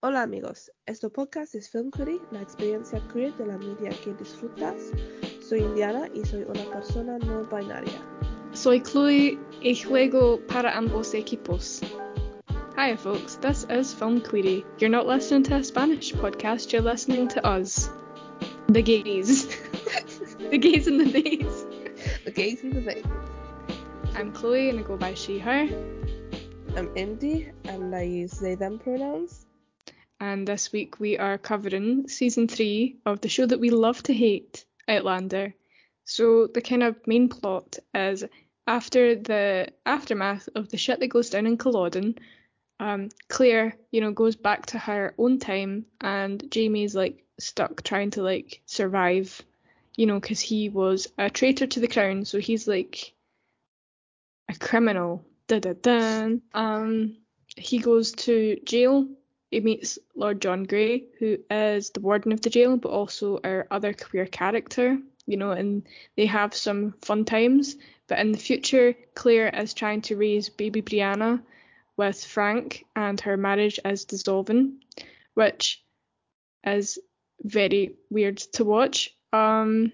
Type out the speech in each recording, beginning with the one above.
Hola amigos, este podcast es Film Query, la experiencia queer de la media que disfrutas. Soy Indiana y soy una persona no binaria. Soy Chloe y juego para ambos equipos. Hi folks, this is Film Query. You're not listening to a Spanish podcast, you're listening to us. The gays. the gays and the bays. The gays and the bays. I'm Chloe and I go by she, her. I'm Indy and I use they them pronouns. And this week we are covering season three of the show that we love to hate, Outlander. So the kind of main plot is after the aftermath of the shit that goes down in Culloden, um, Claire, you know, goes back to her own time, and Jamie's like stuck trying to like survive, you know, because he was a traitor to the crown, so he's like a criminal. Da da da. Um, he goes to jail. He meets Lord John Grey, who is the warden of the jail, but also our other queer character. You know, and they have some fun times. But in the future, Claire is trying to raise baby Brianna with Frank, and her marriage is dissolving, which is very weird to watch. Um,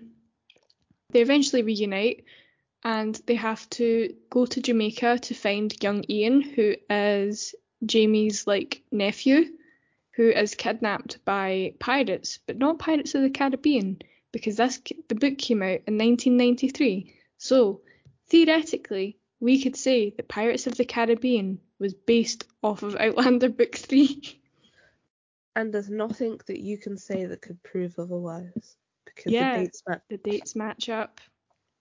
they eventually reunite, and they have to go to Jamaica to find young Ian, who is Jamie's like nephew, who is kidnapped by pirates, but not Pirates of the Caribbean, because this the book came out in 1993. So theoretically, we could say that Pirates of the Caribbean was based off of Outlander Book Three. And there's nothing that you can say that could prove otherwise. Because Yeah. the dates match. the dates match up.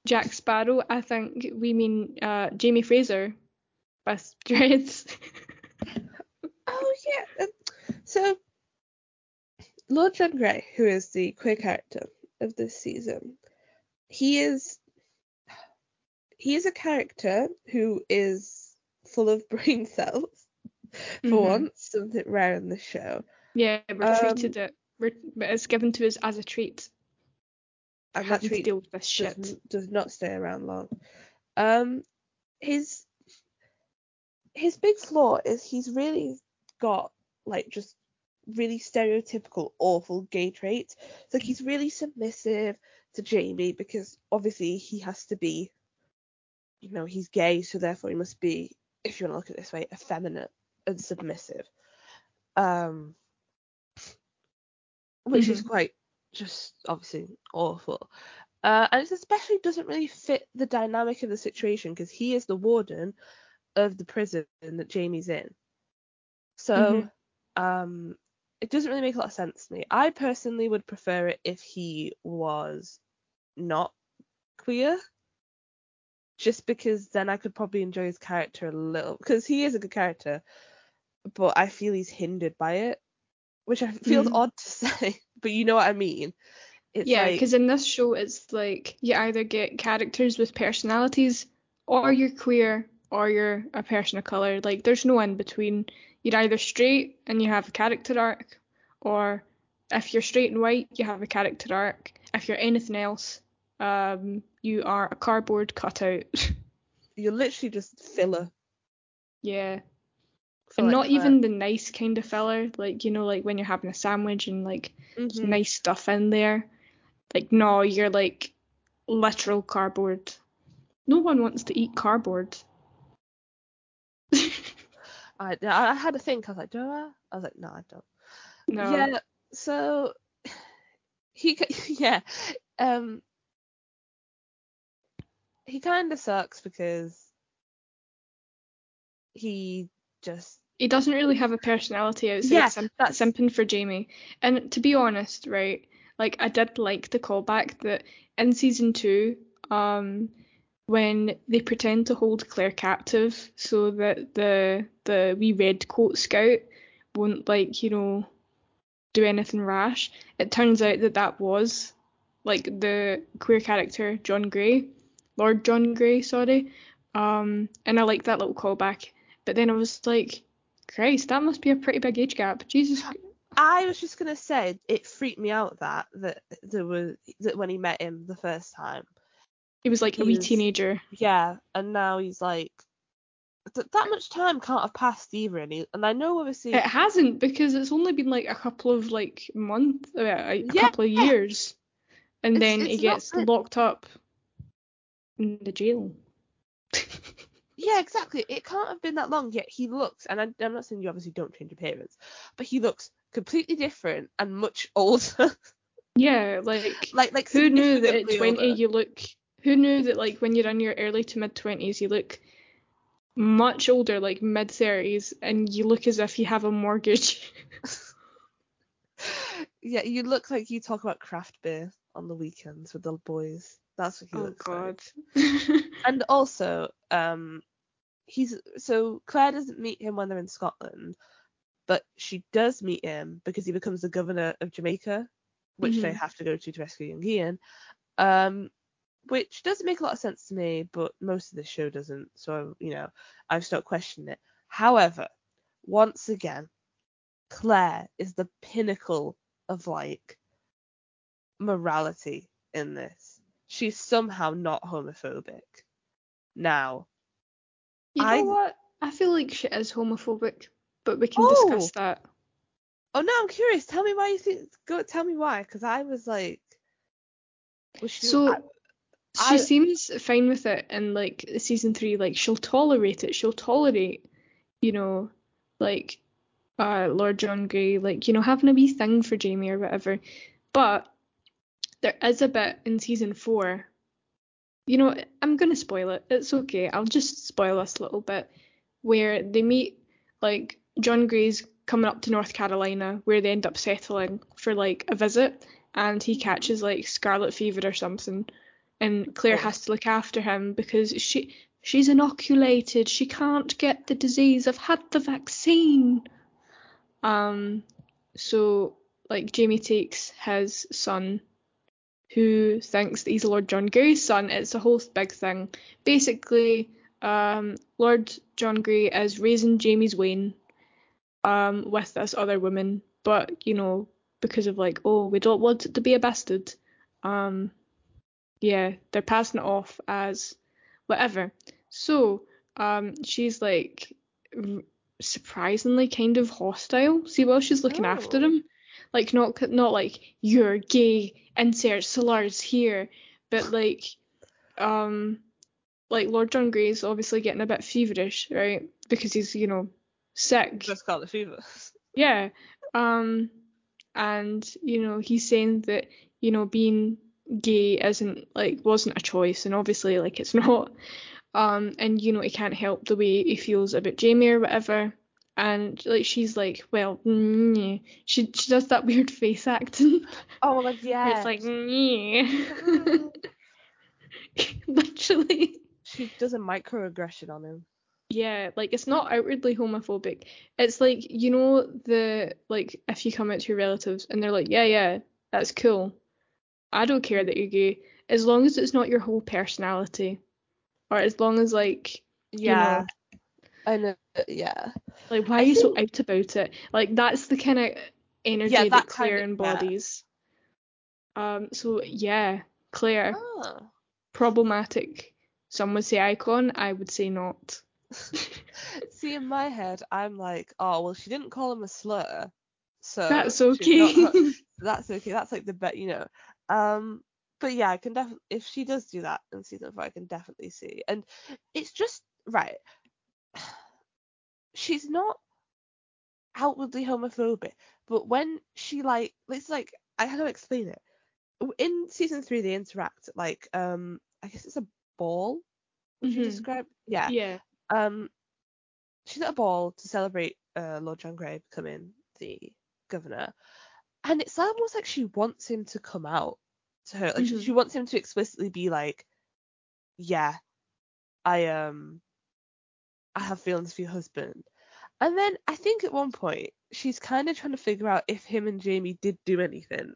Jack Sparrow, I think we mean uh, Jamie Fraser with dreads. Oh yeah. um, So Lord John Grey, who is the queer character of this season, he is he is a character who is full of brain cells. For Mhm. once, something rare in the show. yeah, we're Um, treated it. We're, it's given to us as a treat. And that having to deal with this shit. does, does not stay around long. Um, his his big flaw is he's really got like just really stereotypical awful gay traits. It's like he's really submissive to Jamie because obviously he has to be, you know, he's gay, so therefore he must be, if you want to look at it this way, effeminate and submissive. Um, which is quite just obviously awful. Uh, and it especially doesn't really fit the dynamic of the situation because he is the warden of the prison that Jamie's in. So, um, it doesn't really make a lot of sense to me. I personally would prefer it if he was not queer, just because then I could probably enjoy his character a little because he is a good character, but I feel he's hindered by it, which I feels Mhm. odd to say, but you know what I mean. It's Yeah, like, because in this show, it's like you either get characters with personalities, or you're queer, or you're a person of color. Like, there's no in between. You're either straight and you have a character arc, or if you're straight and white, you have a character arc. If you're anything else, um, you are a cardboard cutout. you're literally just filler. yeah. for, And like, not that. even the nice kind of filler, like you know, like when you're having a sandwich and like Mhm. nice stuff in there. Like no, you're like literal cardboard. No one wants to eat cardboard. I, I had to think. I was like, do I? I was like, no, I don't. no. Yeah. So he, yeah, um, he kind of sucks because he just He doesn't really have a personality outside Yeah, that's- simping for Jamie. And to be honest, right, like I did like the callback that in season two, um, when they pretend to hold Claire captive so that the the wee red coat scout won't like you know do anything rash. It turns out that that was like the queer character John Grey, Lord John Grey, sorry. Um, and I like that little callback. But then I was like, Christ, that must be a pretty big age gap. Jesus. I was just gonna say it freaked me out that that there was that when he met him the first time. He was like a He wee was- teenager. Yeah, and now he's like th- that much time can't have passed either, and, he, and I know obviously. It hasn't because it's only been like a couple of like months, uh, a Yeah. couple of years, and It's- then it's he gets that- locked up in the jail. Yeah, exactly. It can't have been that long yet. He looks, and I, I'm not saying you obviously don't change appearance, but he looks completely different and much older. yeah, like like, like who knew that at 20 older. you look who knew that like when you're in your early to mid 20s you look much older like mid 30s and you look as if you have a mortgage Yeah, you look like you talk about craft beer on the weekends with the boys. That's what he oh looks like. god And also, um, he's so Claire doesn't meet him when they're in Scotland, but she does meet him because he becomes the governor of Jamaica, which they Mhm. have to go to to rescue young Ian. Um, which doesn't make a lot of sense to me, but most of the show doesn't. So you know, I've stopped questioning it. However, once again, Claire is the pinnacle of like morality in this. She's somehow not homophobic. Now, you know I- what i feel like she is homophobic but we can Oh! discuss that oh no, I'm curious. Tell me why you think. Go tell me why, because I was like, was she? so I- she I- seems fine with it in like season three like she'll tolerate it. She'll tolerate you know like uh lord john grey like you know having a wee thing for jamie or whatever. But there is a bit in season four. You know i'm gonna spoil it. It's okay. I'll just spoil this little bit where they meet like john grey's coming up to north carolina where they end up settling for like a visit and he catches like scarlet fever or something and Claire has to look after him because she she's inoculated. She can't get the disease. I've had the vaccine. Um, so like Jamie takes his son, who thinks that he's Lord John Grey's son. It's a whole big thing. Basically, um, Lord John Grey is raising Jamie's Wayne, um, with this other woman, but you know because of like oh we don't want it to be a bastard, um yeah, they're passing it off as whatever. So, um, she's like r- surprisingly kind of hostile. See, while she's looking after Oh. him, like not not like you're gay, insert slurs here, but like, um, like Lord John Grey's obviously getting a bit feverish, right? Because he's you know sick. just call it fever. Yeah. Um and you know, he's saying that, you know, being gay isn't like wasn't a choice and obviously like it's not. Um and you know, he can't help the way he feels about Jamie or whatever. And like she's like, well, mm, she she does that weird face acting. Oh where yeah. It's like, mm. literally. she does a microaggression on him. Yeah, like it's not outwardly homophobic. It's like, you know, the like if you come out to your relatives and they're like, Yeah, yeah, that's cool. I don't care that you're gay. As long as it's not your whole personality. Or as long as like Yeah. I know. Yeah. like why I are you so out about it? Like that's the kind of energy Yeah, that, that Claire kind of- yeah. embodies. Um so yeah, Claire, Oh. problematic. Some would say icon, I would say not. See, in my head, I'm like, oh well, she didn't call him a slur, so That's okay. not- that's okay. That's like the bet, you know. Um, but yeah, I can definitely if she does do that in season four, I can definitely see. And it's just right. She's not outwardly homophobic, but when she like, it's like I how do I explain it? In season three, they interact like um, I guess it's a ball. Would you Mhm. describe? Yeah yeah. um she's at a ball to celebrate uh Lord John Grey becoming the governor. And it's almost like she wants him to come out to her. Like she- Mhm. she wants him to explicitly be like, Yeah, I um I have feelings for your husband. And then I think at one point she's kind of trying to figure out if him and Jamie did do anything.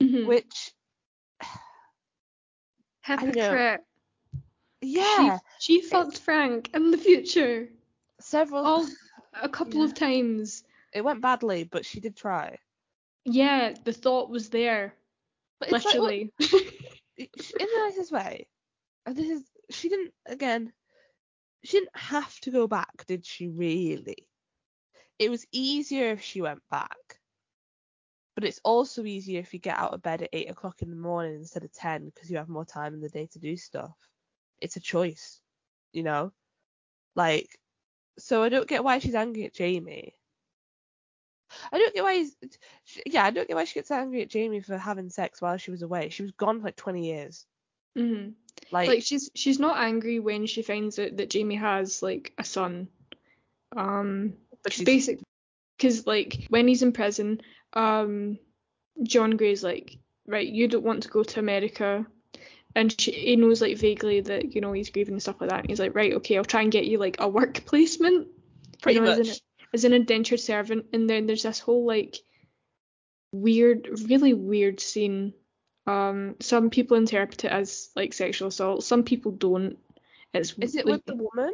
Mhm. Which. Hypocrite. yeah, She, she fucked Frank in the future. several Oh, a couple Yeah. of times. it went badly, but she did try. Yeah, the thought was there. But it's like, literally. in the nicest way. And this is she didn't again. she didn't have to go back, did she really? It was easier if she went back. But it's also easier if you get out of bed at eight o'clock in the morning instead of ten because you have more time in the day to do stuff. It's a choice, you know? Like, so I don't get why she's angry at Jamie. I don't get why he's. Yeah, I don't get why she gets angry at Jamie for having sex while she was away. She was gone for like 20 years. hmm Like, Like she's she's not angry when she finds out that Jamie has like a son. Um, but she's basic because like when he's in prison, um, John Grey's like, right, you don't want to go to America, and she, he knows like vaguely that you know he's grieving and stuff like that. And he's like, right, okay, I'll try and get you like a work placement, pretty you know, much. As an, indentured servant. And then there's this whole like weird, really weird scene. Um, some people interpret it as like sexual assault. Some people don't. It's Is it like, with the woman?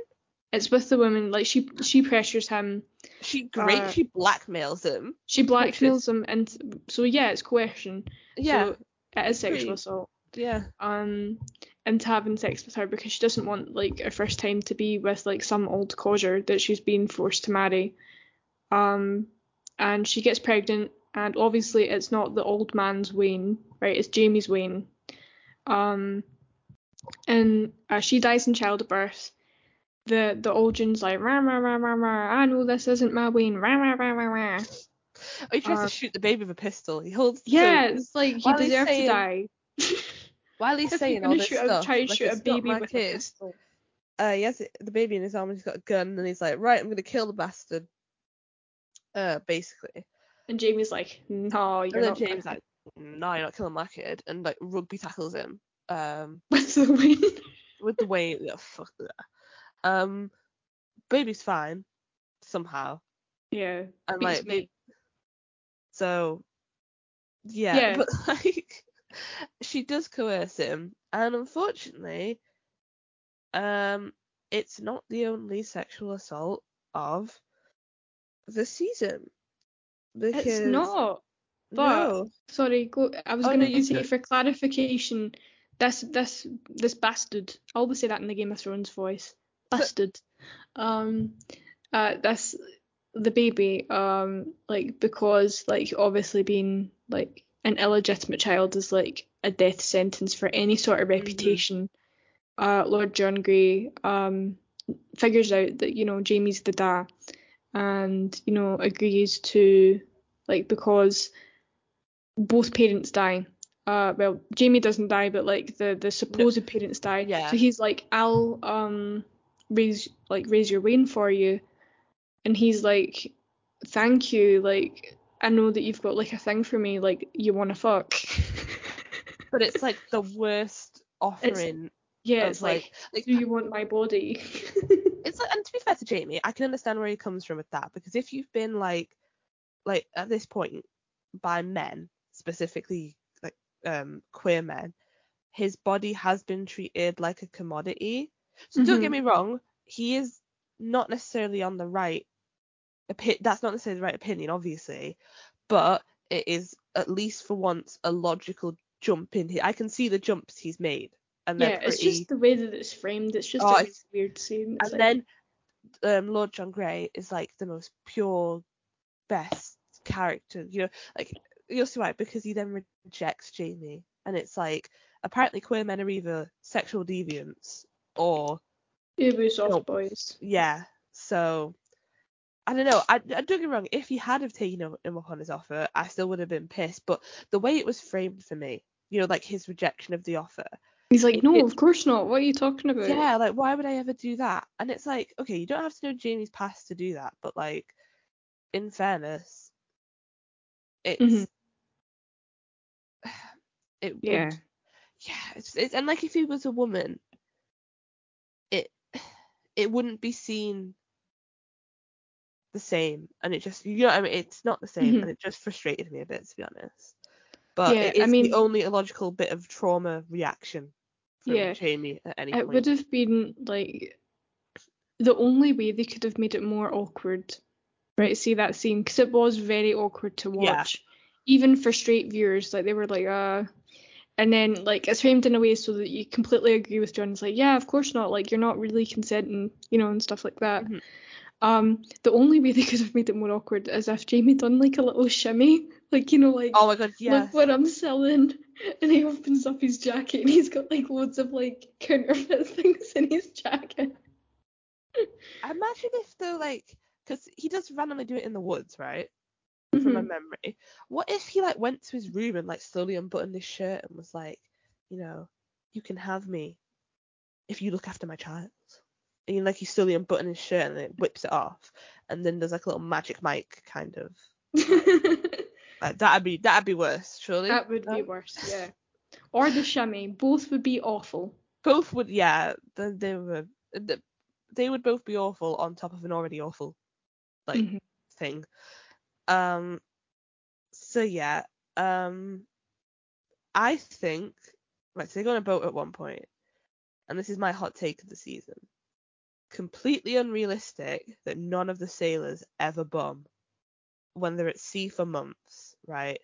it's with the woman. Like she she pressures him She great. Uh, she blackmails him. She blackmails him, and so yeah, it's coercion. Yeah. So it is sexual assault. Yeah. Um, into having sex with her because she doesn't want like her first time to be with like some old codger that she's being forced to marry. Um, and she gets pregnant, and obviously it's not the old man's Wayne, right? It's Jamie's Wayne. Um, and uh, she dies in childbirth. The the old June's like rah rah rah rah rah. I know this isn't my Wayne. Rah rah rah rah rah. Oh, he tries to shoot the baby with a pistol. He holds. Yeah, it's like he deserves saying- to die. while he's If you're saying all gonna this shoot a- stuff, try and like, shoot a it's not baby my with a kid. Uh, he has the baby in his arm and he's got a gun and he's like, right, I'm gonna kill the bastard. Uh, basically. And Jamie's like, no, you're and then not. James like, no, you're not killing my kid, and like rugby tackles him. Um, With the wind. with the way, yeah, fuck that. Um, baby's fine somehow, Yeah. and beats like, me. so yeah, Yeah. but like, she does coerce him, and unfortunately, um, it's not the only sexual assault of the season. Because It's not. but- no, Sorry, go. I was Oh, gonna no, you say for clarification, this this this bastard. I always say that in the Game of Thrones voice. Bastard. Um, uh, this the baby. Um, like because like obviously being like an illegitimate child is like a death sentence for any sort of reputation. Uh, Lord John Grey um figures out that you know Jamie's the da, and you know agrees to like because both parents die. Uh, well, Jamie doesn't die, but like the the supposed parents die. Yeah. So he's like, I'll um raise like raise your Wayne for you, and he's like, thank you. Like I know that you've got like a thing for me. Like you want to fuck. but it's like the worst offering. yeah, of, it's like, like, do you want my body? it's like, and to be fair to Jamie, I can understand where he comes from with that because if you've been like, like at this point by men specifically like um queer men, his body has been treated like a commodity. So don't get Mhm. me wrong, he is not necessarily on the right. Opi- that's not necessarily the right opinion, obviously, but it is at least for once a logical jump in here. I can see the jumps he's made, and yeah, it's just the way that it's framed. It's just Oh, a it's- weird scene. It's and like- then um, Lord John Grey is like the most pure, best character. You know, like you'll see why because he then rejects Jamie, and it's like apparently queer men are either sexual deviants or UwU soft boys. yeah. So I don't know. I, I don't get me wrong. If he had have taken him up on his offer, I still would have been pissed. But the way it was framed for me, you know, like his rejection of the offer, He's like, no, it- of course not. What are you talking about? yeah, like why would I ever do that? And it's like, okay, you don't have to know Jamie's past to do that, but like, in fairness, it's Mhm. it Yeah. would, yeah, it's, it's and like if he was a woman, it it wouldn't be seen the same, and it just you know I mean, it's not the same, Mhm. and it just frustrated me a bit to be honest. But Yeah, it is I mean- the only illogical bit of trauma reaction from Yeah. Jamie at any It point. would have been like the only way they could have made it more awkward, right? See that scene because it was very awkward to Yeah. watch, even for straight viewers. Like they were like, uh, and then like it's framed in a way so that you completely agree with John. It's like, yeah, of course not. Like you're not really consenting, you know, and stuff like that. Mhm. Um, the only way they could have made it more awkward is if Jamie done like a little shimmy, like you know, like Oh my god, yes. look what I'm selling, and he opens up his jacket and he's got like loads of like counterfeit things in his jacket. Imagine if though, like, because he does randomly do it in the woods, right? From my Mhm. memory. What if he like went to his room and like slowly unbuttoned his shirt and was like, you know, you can have me if you look after my child. And you like he's slowly unbuttons his shirt and then it whips it off, and then there's like a little Magic Mike kind of. Like, that'd be that'd be worse, surely. that would be worse, yeah. Or the shimmy, both would be awful. Both would, yeah. They, they were, they would both be awful on top of an already awful like Mhm. thing. Um. So yeah. Um. I think right. So they go on a boat at one point, and this is my hot take of the season. Completely unrealistic that none of the sailors ever bum when they're at sea for months, right?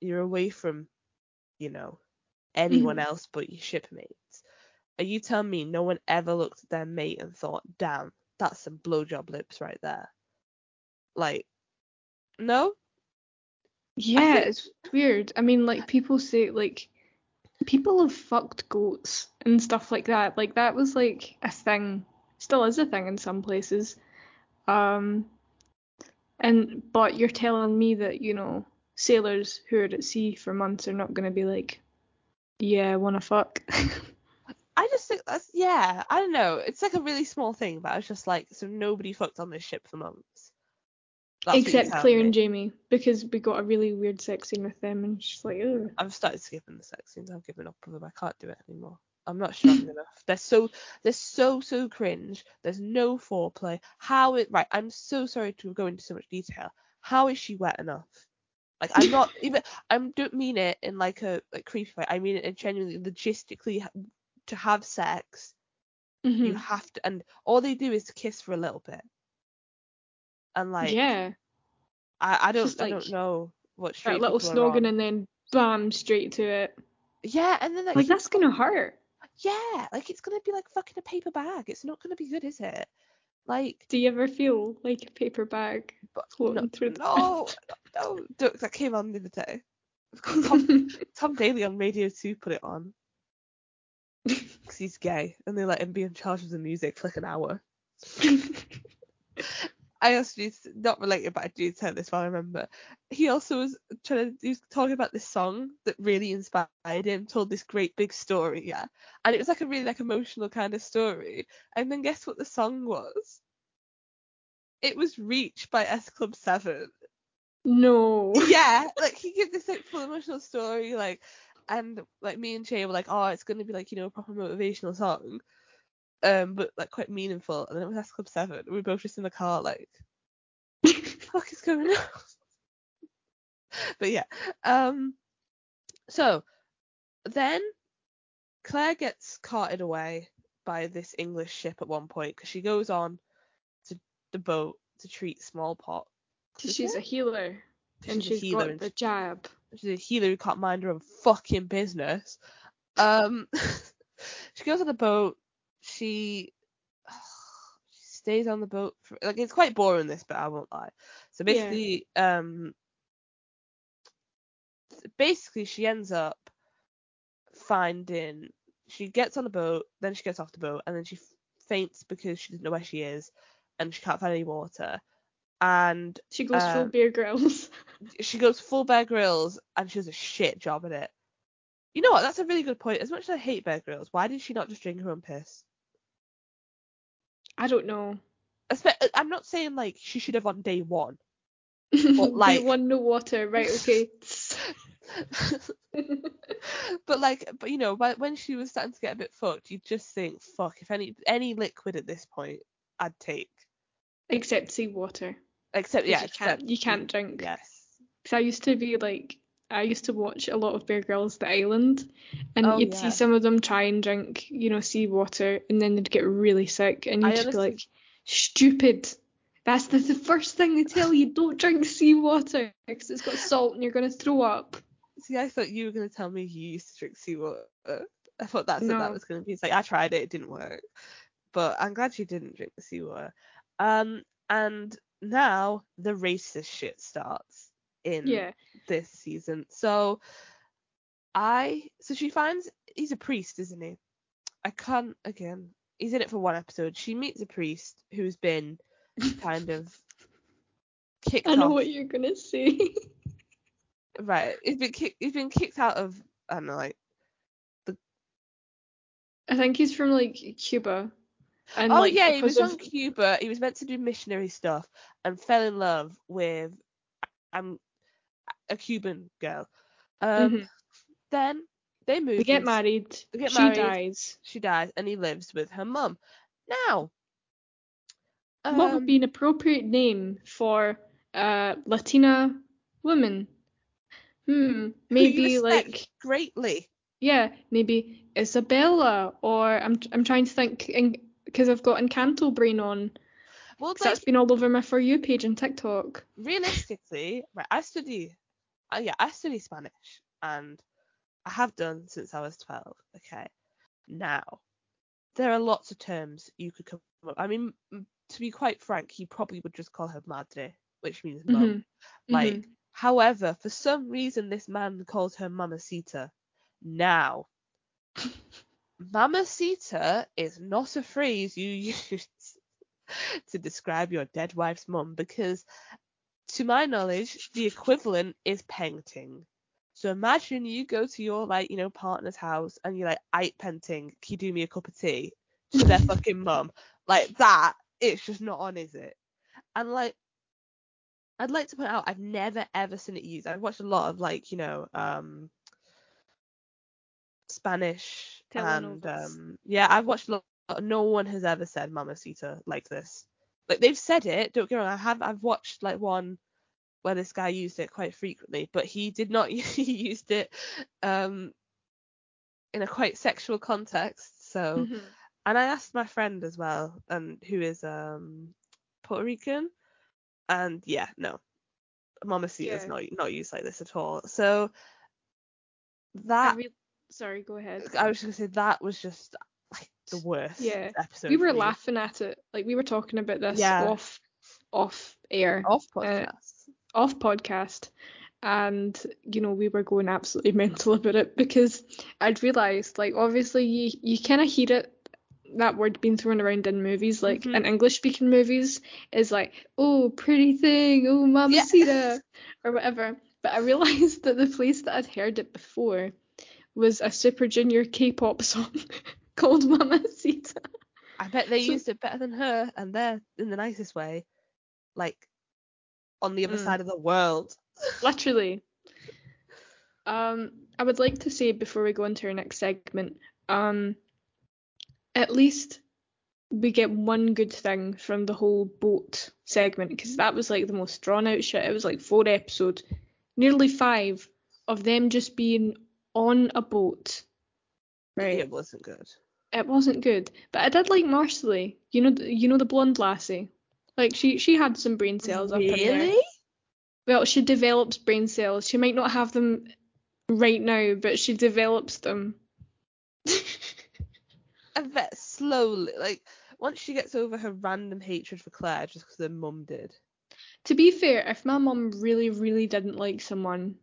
You're away from, you know, anyone Mhm. else but your shipmates. Are you telling me no one ever looked at their mate and thought, damn, that's some blowjob lips right there? Like, no? Yeah, think- it's weird. I mean, like people say like people have fucked goats and stuff like that. Like that was like a thing. Still is a thing in some places. Um and but you're telling me that, you know, sailors who are at sea for months are not gonna be like, Yeah, wanna fuck. I just think that's, yeah, I don't know. It's like a really small thing, but I was just like, so nobody fucked on this ship for months. That's Except Claire and Jamie, because we got a really weird sex scene with them and she's like, Ugh. I've started skipping the sex scenes. I've given up on them. I can't do it anymore. I'm not strong enough. They're so they're so so cringe. There's no foreplay. How it right? I'm so sorry to go into so much detail. How is she wet enough? Like I'm not even. I don't mean it in like a like creepy way. I mean it in genuinely logistically to have sex. You Mhm. have to, and all they do is kiss for a little bit. And like yeah. I I don't Just I like don't know what That little on. and then bam, straight to it. Yeah, and then like, Like that's gonna hurt. Yeah, like it's gonna be like fucking a paper bag. It's not gonna be good, is it? Like, Do you ever feel like a paper bag but floating no, through the no, no, Duck, that came on the other day. Tom, Tom Daley on Radio 2 put it on because he's gay and they let him be in charge of the music for like an hour. I also need to, not related, but I do tell this while I remember. He also was trying to, he was talking about this song that really inspired him, told this great big story, yeah. And it was like a really like emotional kind of story. And then guess what the song was? It was Reach by S Club 7. no. yeah, like he gave this like full emotional story, like, and like me and Jay were like, oh, it's gonna be like you know a proper motivational song, um, but like quite meaningful. And then it was S Club Seven. We were both just in the car, like, what the fuck is going on? but yeah, um, so then Claire gets carted away by this English ship at one point because she goes on to the boat to treat smallpox. she's it? a healer and She's a she's healer got and the jab. she's a healer who can't mind her own fucking business. Um, she goes on the boat. She, she stays on the boat for like it's quite boring this, but I won't lie. So Yeah. basically, um, basically she ends up finding. She gets on the boat, then she gets off the boat, and then she faints because she doesn't know where she is, and she can't find any water. And She goes full Um, Bear Grylls. she goes full Bear Grylls and she does a shit job at it. You know what? That's a really good point. As much as I hate Bear Grylls, why did she not just drink her own piss? I don't know. Uh, I'm not saying like she should have on day one, Day like- one, no water. Right, okay. but like, but you know, when when she was starting to get a bit fucked, you just think, fuck, if any any liquid at this point, I'd take. Except seawater. Except yeah, you can't, you can't drink. yes. Because I used to be like, I used to watch a lot of Bear Grylls The Island, and Oh, you'd yeah. see some of them try and drink, you know, seawater, and then they'd get really sick, and you'd just be like, stupid. That's the, the first thing they tell you. Don't drink seawater because it's got salt and you're gonna throw up. See, I thought you were gonna tell me you used to drink seawater. I thought that's what that was gonna be. It's like I tried it, it didn't work. But I'm glad you didn't drink the seawater. Um, and now the racist shit starts in Yeah. this season. So I so she finds he's a priest, isn't he? I can't again. He's in it for one episode. She meets a priest who's been kind of kicked I know off. what you're gonna say. Right. He's been kicked he's been kicked out of I don't know, like the. I think he's from like Cuba. And Oh like yeah, he was of on Cuba. He was meant to do missionary stuff and fell in love with um a Cuban girl. Um Mhm. then they move they get married. they get she married. dies. she dies and he lives with her mum. Now what would um, be an appropriate name for a Latina woman? Hmm, maybe like greatly. yeah, maybe Isabella or I'm I'm trying to think because I've got Encanto brain on Well, like that's been all over my for you page on TikTok. realistically, right, I study, uh, yeah, I study Spanish, and I have done since I was 12. Okay, now there are lots of terms you could come up. I mean, to be quite frank, he probably would just call her madre, which means mum. Mhm, Like, mhm. however, for some reason, this man calls her mamacita. Now, mamacita is not a phrase you use to describe your dead wife's mum because, to my knowledge, the equivalent is peng ting. So imagine you go to your like you know partner's house and you're like, "I peng ting, can you do me a cup of tea?" to their fucking mum. Like that, it's just not on, is it? And like, I'd like to point out, I've never ever seen it used. I've watched a lot of like you know um Spanish and um yeah, I've watched a lot. No one has ever said mamacita like this. Like they've said it. Don't get me wrong. I have. I've watched like one where this guy used it quite frequently, but he did not. he used it um in a quite sexual context. So, Mhm. and I asked my friend as well, and who is um Puerto Rican, and yeah, no, mamacita is Yeah. not not used like this at all. So that sorry, go ahead. I was just gonna say that was just the worst Yeah. episode. we were laughing at it. Like we were talking about this Yeah. off off air. off uh, podcast. off podcast and you know we were going absolutely mental about it because I'd realised like obviously you you kind of hear it that word being thrown around in movies like Mhm. in English speaking movies is like oh pretty thing oh mamacita or whatever but I realised that the place that I'd heard it before was a Super Junior K-pop song called Mamacita I bet they So- used it better than her, and they're in the nicest way, like on the other Mm. side of the world. Literally. Um, I would like to say before we go into our next segment, um, at least we get one good thing from the whole boat segment because that was like the most drawn out shit. It was like four episodes, nearly five of them just being on a boat. Right. It wasn't good. It wasn't good, but I did like Marsali. You know, you know the blonde lassie. Like she she had some brain cells up in there. Really? Well, she develops brain cells. She might not have them right now, but she develops them. a bit slowly, like once she gets over her random hatred for Claire just because her mum did. to be fair, if my mum really, really didn't like someone,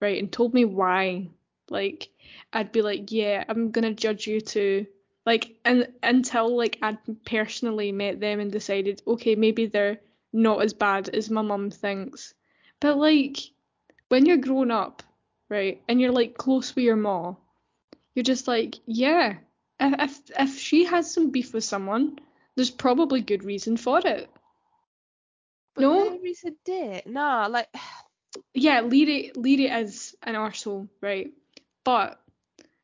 right, and told me why, like, I'd be like, yeah, I'm gonna judge you too. Like, and until like I'd personally met them and decided, okay, maybe they're not as bad as my mum thinks. But like, when you're grown up, right, and you're like close with your ma, you're just like, yeah, if if, if she has some beef with someone, there's probably good reason for it. But No? A dick. Nah, like yeah, Laoghaire Laoghaire is an arsehole, right? But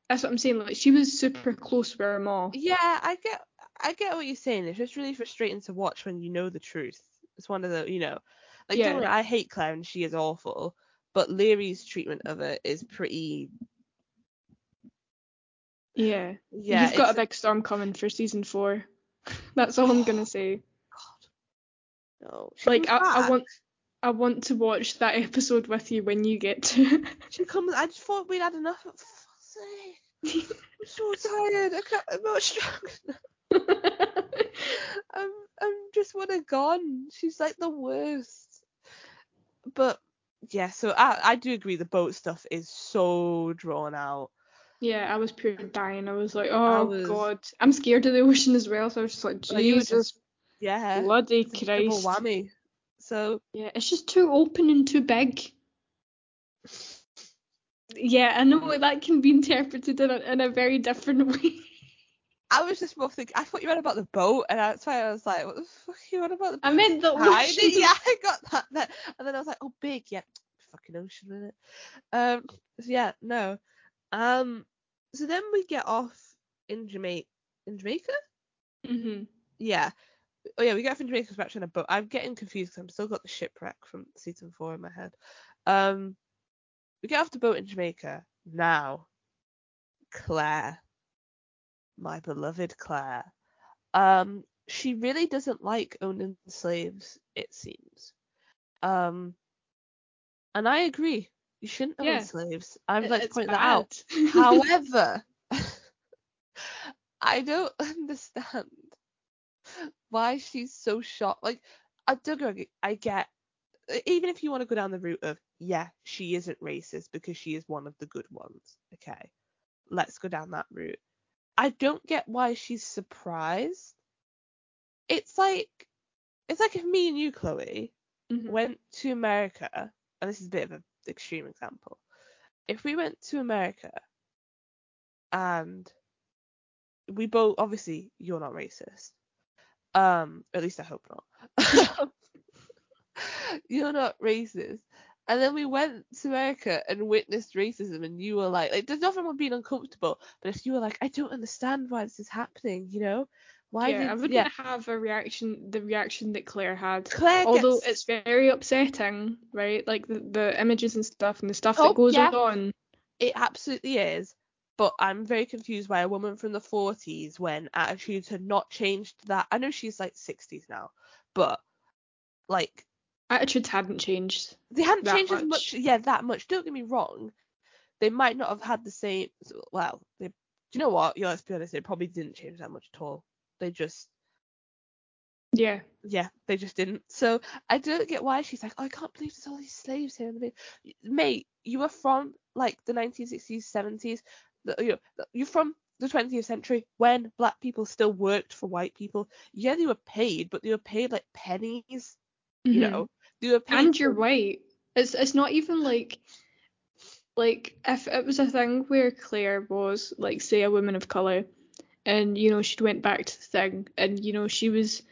that's what I'm saying. Like she was super close with her mom. yeah, I get I get what you're saying. It's just really frustrating to watch when you know the truth. It's one of the you know, like Yeah. worry, I hate Claire and she is awful, but Laoghaire's treatment of it is pretty. Yeah. Yeah, You've got a big storm coming for season four. That's all I'm gonna say. God. No. She Like I, I want I want to watch that episode with you when you get to. She comes. I just thought we'd had enough. Sake. I'm so tired. I can't. I'm not strong. I'm. I'm just want her gone. She's like the worst. But yeah, so I I do agree. The boat stuff is so drawn out. yeah, I was pure dying. I was like, oh was- god, I'm scared of the ocean as well. So I was just like, oh, Like, Jesus, just- Yeah. bloody Christ. whammy. So Yeah, it's just too open and too big. Yeah, I know that can be interpreted in a, in a very different way. I was just more thinking. I thought you meant about the boat, and that's why I was like, "What the fuck are you on about the boat?" I meant the ocean. Yeah, I got that. And then I was like, "Oh, big, yeah, fucking ocean in it." Um, so yeah, no. Um, so then we get off in Jamaica. In Jamaica? hmm Yeah. Oh yeah, we get off in Jamaica. We're actually on a boat. I'm getting confused because I've still got the shipwreck from season four in my head. Um, we get off the boat in Jamaica now. Claire, my beloved Claire. Um, she really doesn't like owning slaves. It seems. Um, and I agree. You shouldn't own Yeah. slaves. I would like to point that out. However, I don't understand why she's so shocked. Like, I don't go. I get. Even if you want to go down the route of, yeah, she isn't racist because she is one of the good ones. Okay, let's go down that route. I don't get why she's surprised. It's like, it's like if me and you, Chloe, Mhm. went to America, and this is a bit of an extreme example. If we went to America and we both obviously you're not racist. Um, at least I hope not. you're not racist. And then we went to America and witnessed racism, and you were like, like there's nothing wrong being uncomfortable, but if you were like, I don't understand why this is happening, you know, why yeah, did I wouldn't yeah, have a reaction, the reaction that Claire had. Claire Although gets it's very upsetting, right? Like the, the images and stuff and the stuff Oh, that goes yeah. on. It absolutely is. But I'm very confused by a woman from the 40s when attitudes had not changed that. I know she's like 60s now, but like Attitudes hadn't changed. they hadn't changed as much. much. Yeah, that much. Don't get me wrong. They might not have had the same. Well, they, do you know what? Yeah, let's be honest. They probably didn't change that much at all. They just, Yeah. yeah, they just didn't. So I don't get why she's like, oh, I can't believe there's all these slaves here. Mate, you were from like the 1960s, 70s. You know, you're from the 20th century when black people still worked for white people. Yeah, they were paid, but they were paid like pennies. You Mhm. know, they were paid. and you're for- white. It's it's not even like like if it was a thing where Claire was like say a woman of color, and you know she went back to the thing, and you know she was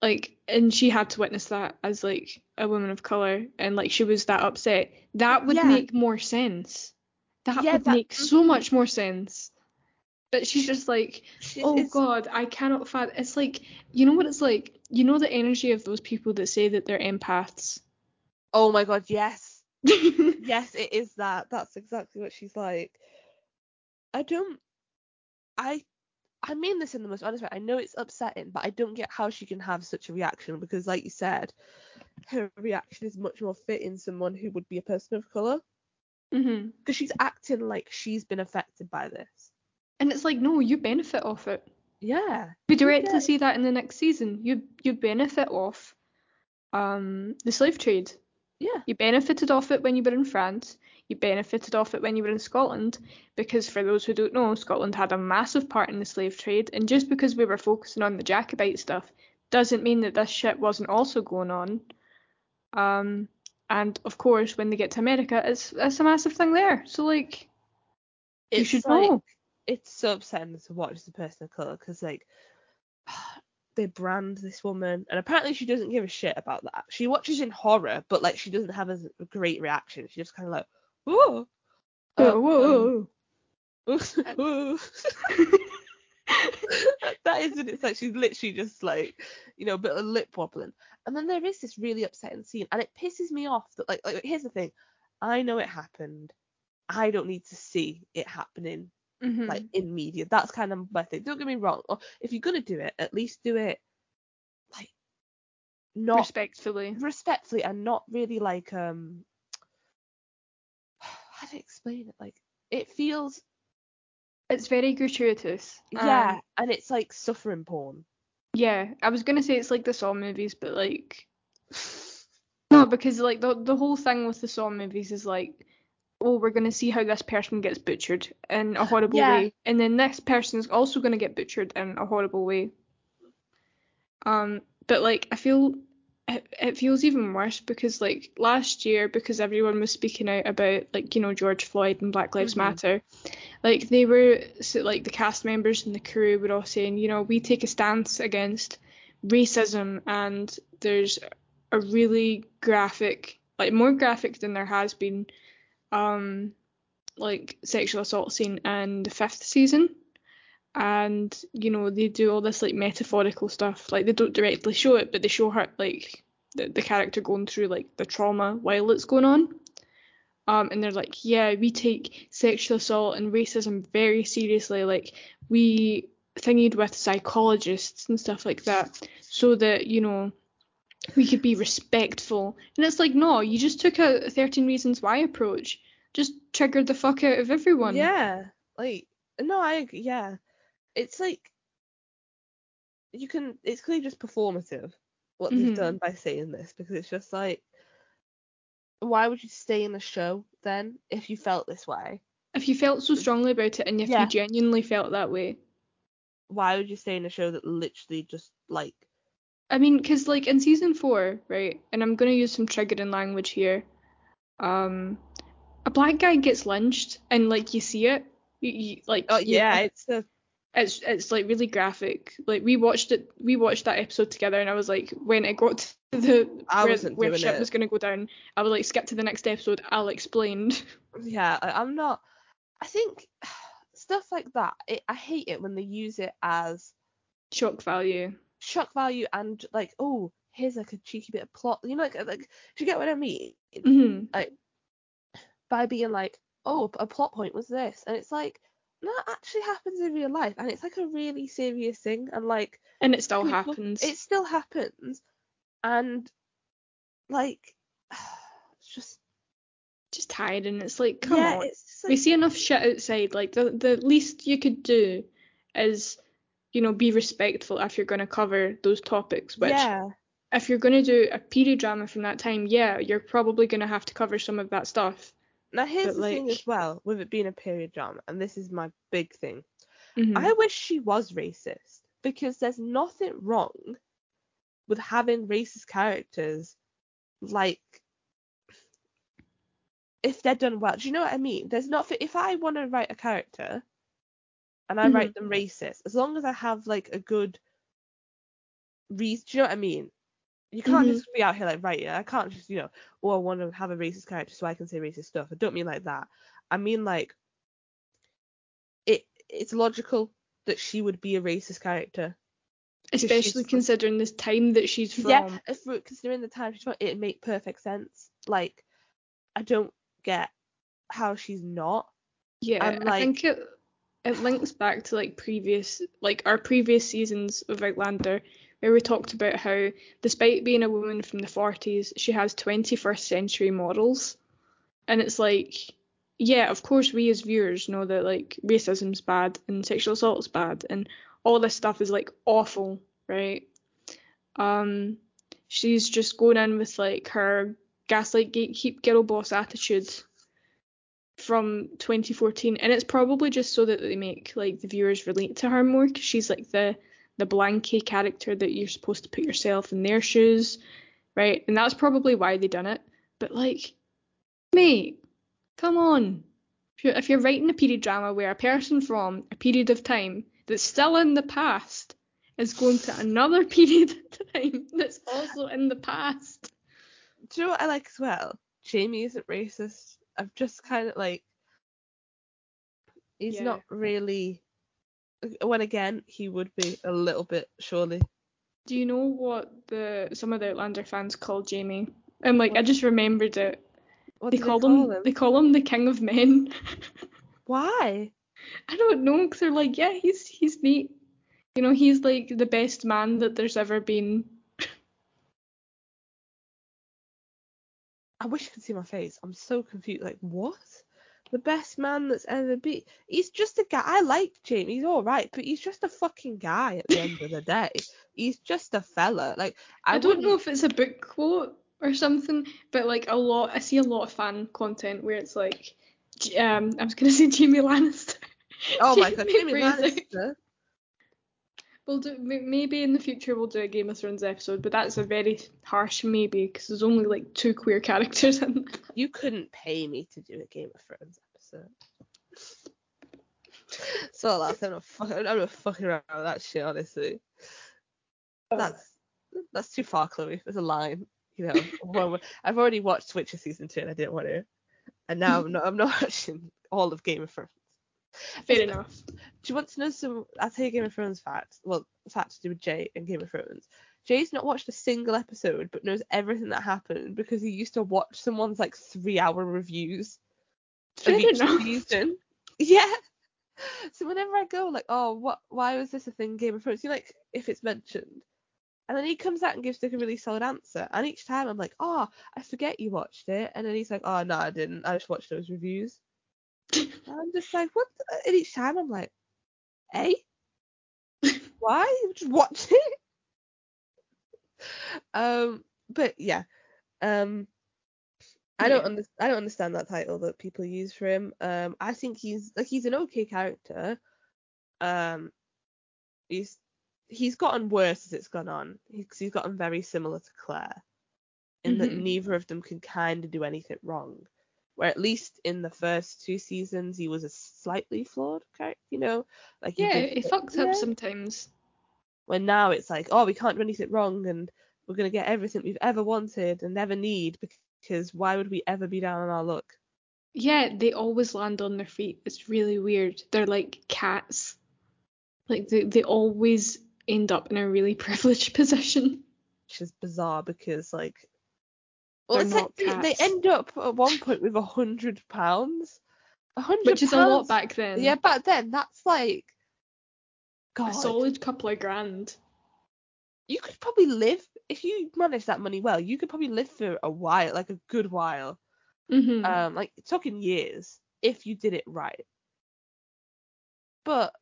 like, and she had to witness that as like a woman of color, and like she was that upset. That would Yeah. make more sense. That Yeah, would that- make so mm-hmm. much more sense. But she's just like, She- oh it's- god, I cannot fathom. It's like, you know what it's like? You know the energy of those people that say that they're empaths. Oh my god, yes. yes, it is that. That's exactly what she's like. I don't I I mean this in the most honest way. I know it's upsetting, but I don't get how she can have such a reaction because like you said, her reaction is much more fitting someone who would be a person of colour. Hmm Because she's acting like she's been affected by this. And it's like, no, you benefit off it. Yeah. We directly Yeah. see that in the next season. You you benefit off um the slave trade. Yeah. You benefited off it when you were in France. You benefited off it when you were in Scotland, because for those who don't know, Scotland had a massive part in the slave trade. And just because we were focusing on the Jacobite stuff, doesn't mean that this shit wasn't also going on. Um, and of course, when they get to America, it's it's a massive thing there. So like, you It's should like, know. it's so upsetting to watch as a person of colour because like they brand this woman and apparently she doesn't give a shit about that. She watches in horror, but like she doesn't have a, great reaction. She just kind of like, whoa, Whoa, Um, whoa, whoa. whoa. that is it. It's like she's literally just like, you know, a bit of lip wobbling. And then there is this really upsetting scene, and it pisses me off that like, like here's the thing, I know it happened. I don't need to see it happening Mhm. like in media. That's kind of my thing. Don't get me wrong. Or if you're gonna do it, at least do it like not Respectfully. respectfully and not really like um how to explain it? Like it feels It's very gratuitous. yeah, Um, and it's like suffering porn. yeah. I was gonna say it's like the Saw movies, but like no, because like the the whole thing with the Saw movies is like, oh, we're gonna see how this person gets butchered in a horrible Yeah. way, and then this person is also gonna get butchered in a horrible way. Um, but like I feel it, it feels even worse because like last year because everyone was speaking out about like you know George Floyd and Black Lives Mhm. Matter, like they were so, like the cast members and the crew were all saying you know we take a stance against racism and there's a really graphic like more graphic than there has been um like sexual assault scene in the fifth season and you know they do all this like metaphorical stuff like they don't directly show it but they show her like the, the character going through like the trauma while it's going on. Um and they're like yeah we take sexual assault and racism very seriously. Like we thingied with psychologists and stuff like that so that you know we could be respectful. And it's like no you just took a 13 reasons why approach. Just triggered the fuck out of everyone. Yeah, like no, I. Yeah, it's like you can. It's clearly just performative what Mhm. they've done by saying this because it's just like, why would you stay in the show then if you felt this way? if you felt so strongly about it and if Yeah. you genuinely felt that way Why would you stay in a show that literally just like i mean because like in season four right and i'm going to use some triggering language here um a black guy gets lynched and like you see it you, you, like oh yeah, know, it's a it's it's like really graphic like we watched it we watched that episode together and i was like when it got to the I where, wasn't where doing shit it. was going to go down i was like skip to the next episode i'll explain yeah. I, I'm not. I think stuff like that. It, I hate it when they use it as shock value shock value and like oh here's like a cheeky bit of plot. You know like like do you get what I mean? hmm Like by being like, oh, a plot point was this, and it's like that actually happens in real life, and it's like a really serious thing, and like and it still people- happens It still happens, and like it's just just tired and it's like come yeah, on it's just we see enough shit outside. Like the the least you could do is, you know, be respectful if you're going to cover those topics. Which, yeah, if you're going to do a period drama from that time, yeah, you're probably going to have to cover some of that stuff. Now here's But, the thing as well, with it being a period drama, and this is my big thing. Mhm. I wish she was racist because there's nothing wrong with having racist characters like if they're done well. Do you know what I mean? There's not if I want to write a character and I write them racist, as long as I have like a good reason. Do you know what I mean? You can't Mhm. just be out here like right, yeah. I can't just you know, oh I want to have a racist character so I can say racist stuff. I don't mean like that. I mean like it. It's logical that she would be a racist character. Especially considering this time that she's from. Yeah, we're considering the time she's from, it make perfect sense. Like, I don't get how she's not. Yeah, And, I think it it links back to like previous like our previous seasons of Outlander where we talked about how despite being a woman from the 40s, she has 21st century morals. And it's like yeah, of course we as viewers know that like racism's bad and sexual assault's bad and all this stuff is like awful, right? Um she's just going in with like her gaslight gatekeep girl boss attitude from 2014 and it's probably just so that they make like the viewers relate to her more because she's like the the blanky character that you're supposed to put yourself in their shoes right and that's probably why they done it but like mate come on if you're, if you're writing a period drama where a person from a period of time that's still in the past is going to another period of time that's also in the past Do you know what I like as well? Jamie isn't racist. I've just kind of like. He's Yeah. not really. When again, he would be a little bit, surely. Do you know what the some of the Outlander fans call Jamie? And like I just remembered it. What They do call, they him, call him? they call him the king of men. Why? I don't know because they're like, yeah, he's he's neat. You know, he's like the best man that there's ever been. I wish you could see my face. I'm so confused. Like what? The best man that's ever been. He's just a guy. I like Jamie. He's all right, but he's just a fucking guy at the end of the day. He's just a fella. Like I, I don't know if it's a book quote or something, but like a lot, I see a lot of fan content where it's like, um, I was gonna say Jaime Lannister. Oh my god, Jamie Fraser. Lannister. We'll do maybe in the future we'll do a Game of Thrones episode, but that's a very harsh maybe because there's only like two queer characters in. that. You couldn't pay me to do a Game of Thrones episode. So last I'm not fucking, I'm not fucking around with that shit, honestly. Oh. That's that's too far, Chloe. There's a line, you know. I've already watched Witcher season two, and I didn't want to, and now I'm not. I'm not watching all of Game of Thrones. Fair enough. Do you want to know some? I'll tell you Game of Thrones fact. Well, fact to do with Jay and Game of Thrones. Jay's not watched a single episode, but knows everything that happened because he used to watch someone's like three-hour reviews Fair of each enough. season. Yeah. So whenever I go like, oh, what? Why was this a thing? Game of Thrones. You like if it's mentioned, and then he comes out and gives like a really solid answer, and each time I'm like, oh, I forget you watched it, and then he's like, oh no, I didn't. I just watched those reviews. I'm just like, what? the-" And each time I'm like, eh? Why? Just watch it. Um, but yeah, um, I don't Yeah. under- I don't understand that title that people use for him. Um, I think he's like he's an okay character. Um, he's he's gotten worse as it's gone on. He's he's gotten very similar to Claire, in that Mhm. neither of them can kind of do anything wrong. Where at least in the first two seasons he was a slightly flawed character, you know, like he Yeah, it fucks yeah. up sometimes. When now it's like, oh, we can't do anything wrong, and we're gonna get everything we've ever wanted and never need because why would we ever be down on our luck? Yeah, they always land on their feet. It's really weird. They're like cats. Like they, they always end up in a really privileged position. which is bizarre because like well it's like they, they end up at one point with a hundred pounds a hundred Which is a lot back then. yeah back then that's like God. A solid couple of grand. you could probably live if you manage that money well you could probably live for a while like a good while hmm um like talking years if you did it right but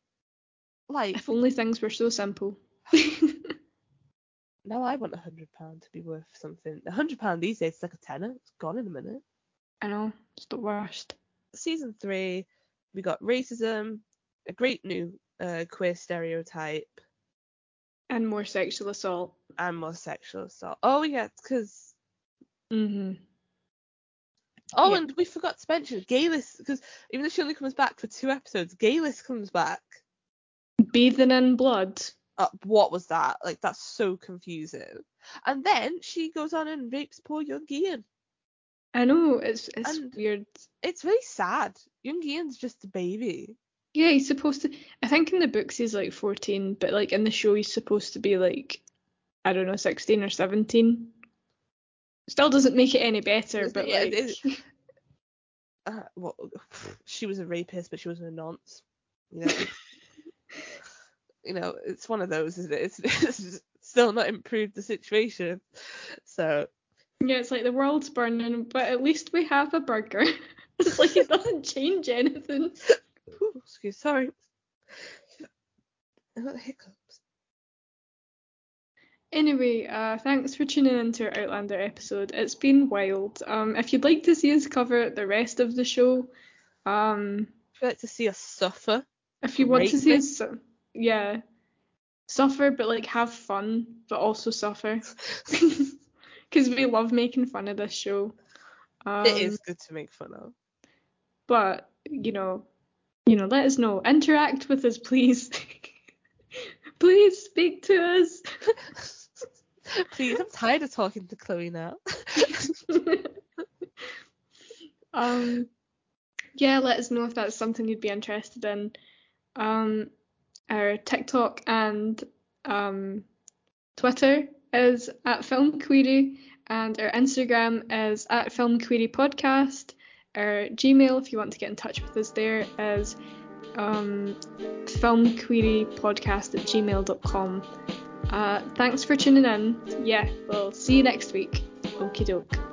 like if only things were so simple. now I want a hundred pound to be worth something a hundred pound these days is like a tenner it's gone in a minute I know, it's the worst. season three, we got racism, a great new uh, queer stereotype, And more sexual assault. and more sexual assault. Oh yeah, because hmm oh, Yeah. and we forgot to mention Geillis, because even though she only comes back for two episodes, Geillis comes back. Bathing in blood. Uh, what was that? Like that's so confusing. And then she goes on and rapes poor young Ian. I know, it's it's And- weird. It's really sad. Young Ian's just a baby. Yeah, he's supposed to. I think in the books he's like 14, but like in the show he's supposed to be like, I don't know, 16 or 17. Still doesn't make it any better, but Yeah, like, it- Uh, well, she was a rapist, but she wasn't a nonce. You know. you know, it's one of those, isn't it? It's, it's still not improved the situation. So yeah, it's like the world's burning, but at least we have a burger. it's like it doesn't change anything. Ooh, excuse, sorry. I got the hiccups. Anyway, uh, thanks for tuning into our Outlander episode. It's been wild. Um, if you'd like to see us cover the rest of the show, um, If you like to see us suffer, if you want to see us, yeah, suffer but like have fun, but also suffer, because we love making fun of this show. Um, it is good to make fun of. But you know, you know, let us know. Interact with us, please. please speak to us. Please, I'm tired of talking to Chloe now. um, yeah, let us know if that's something you'd be interested in. Um, our TikTok and um, Twitter is at Film Query, and our Instagram is at Film Query Podcast. Our Gmail, if you want to get in touch with us there, is um, filmquerypodcast at gmail.com. Uh, thanks for tuning in. Yeah, we'll see you next week. Okie doke.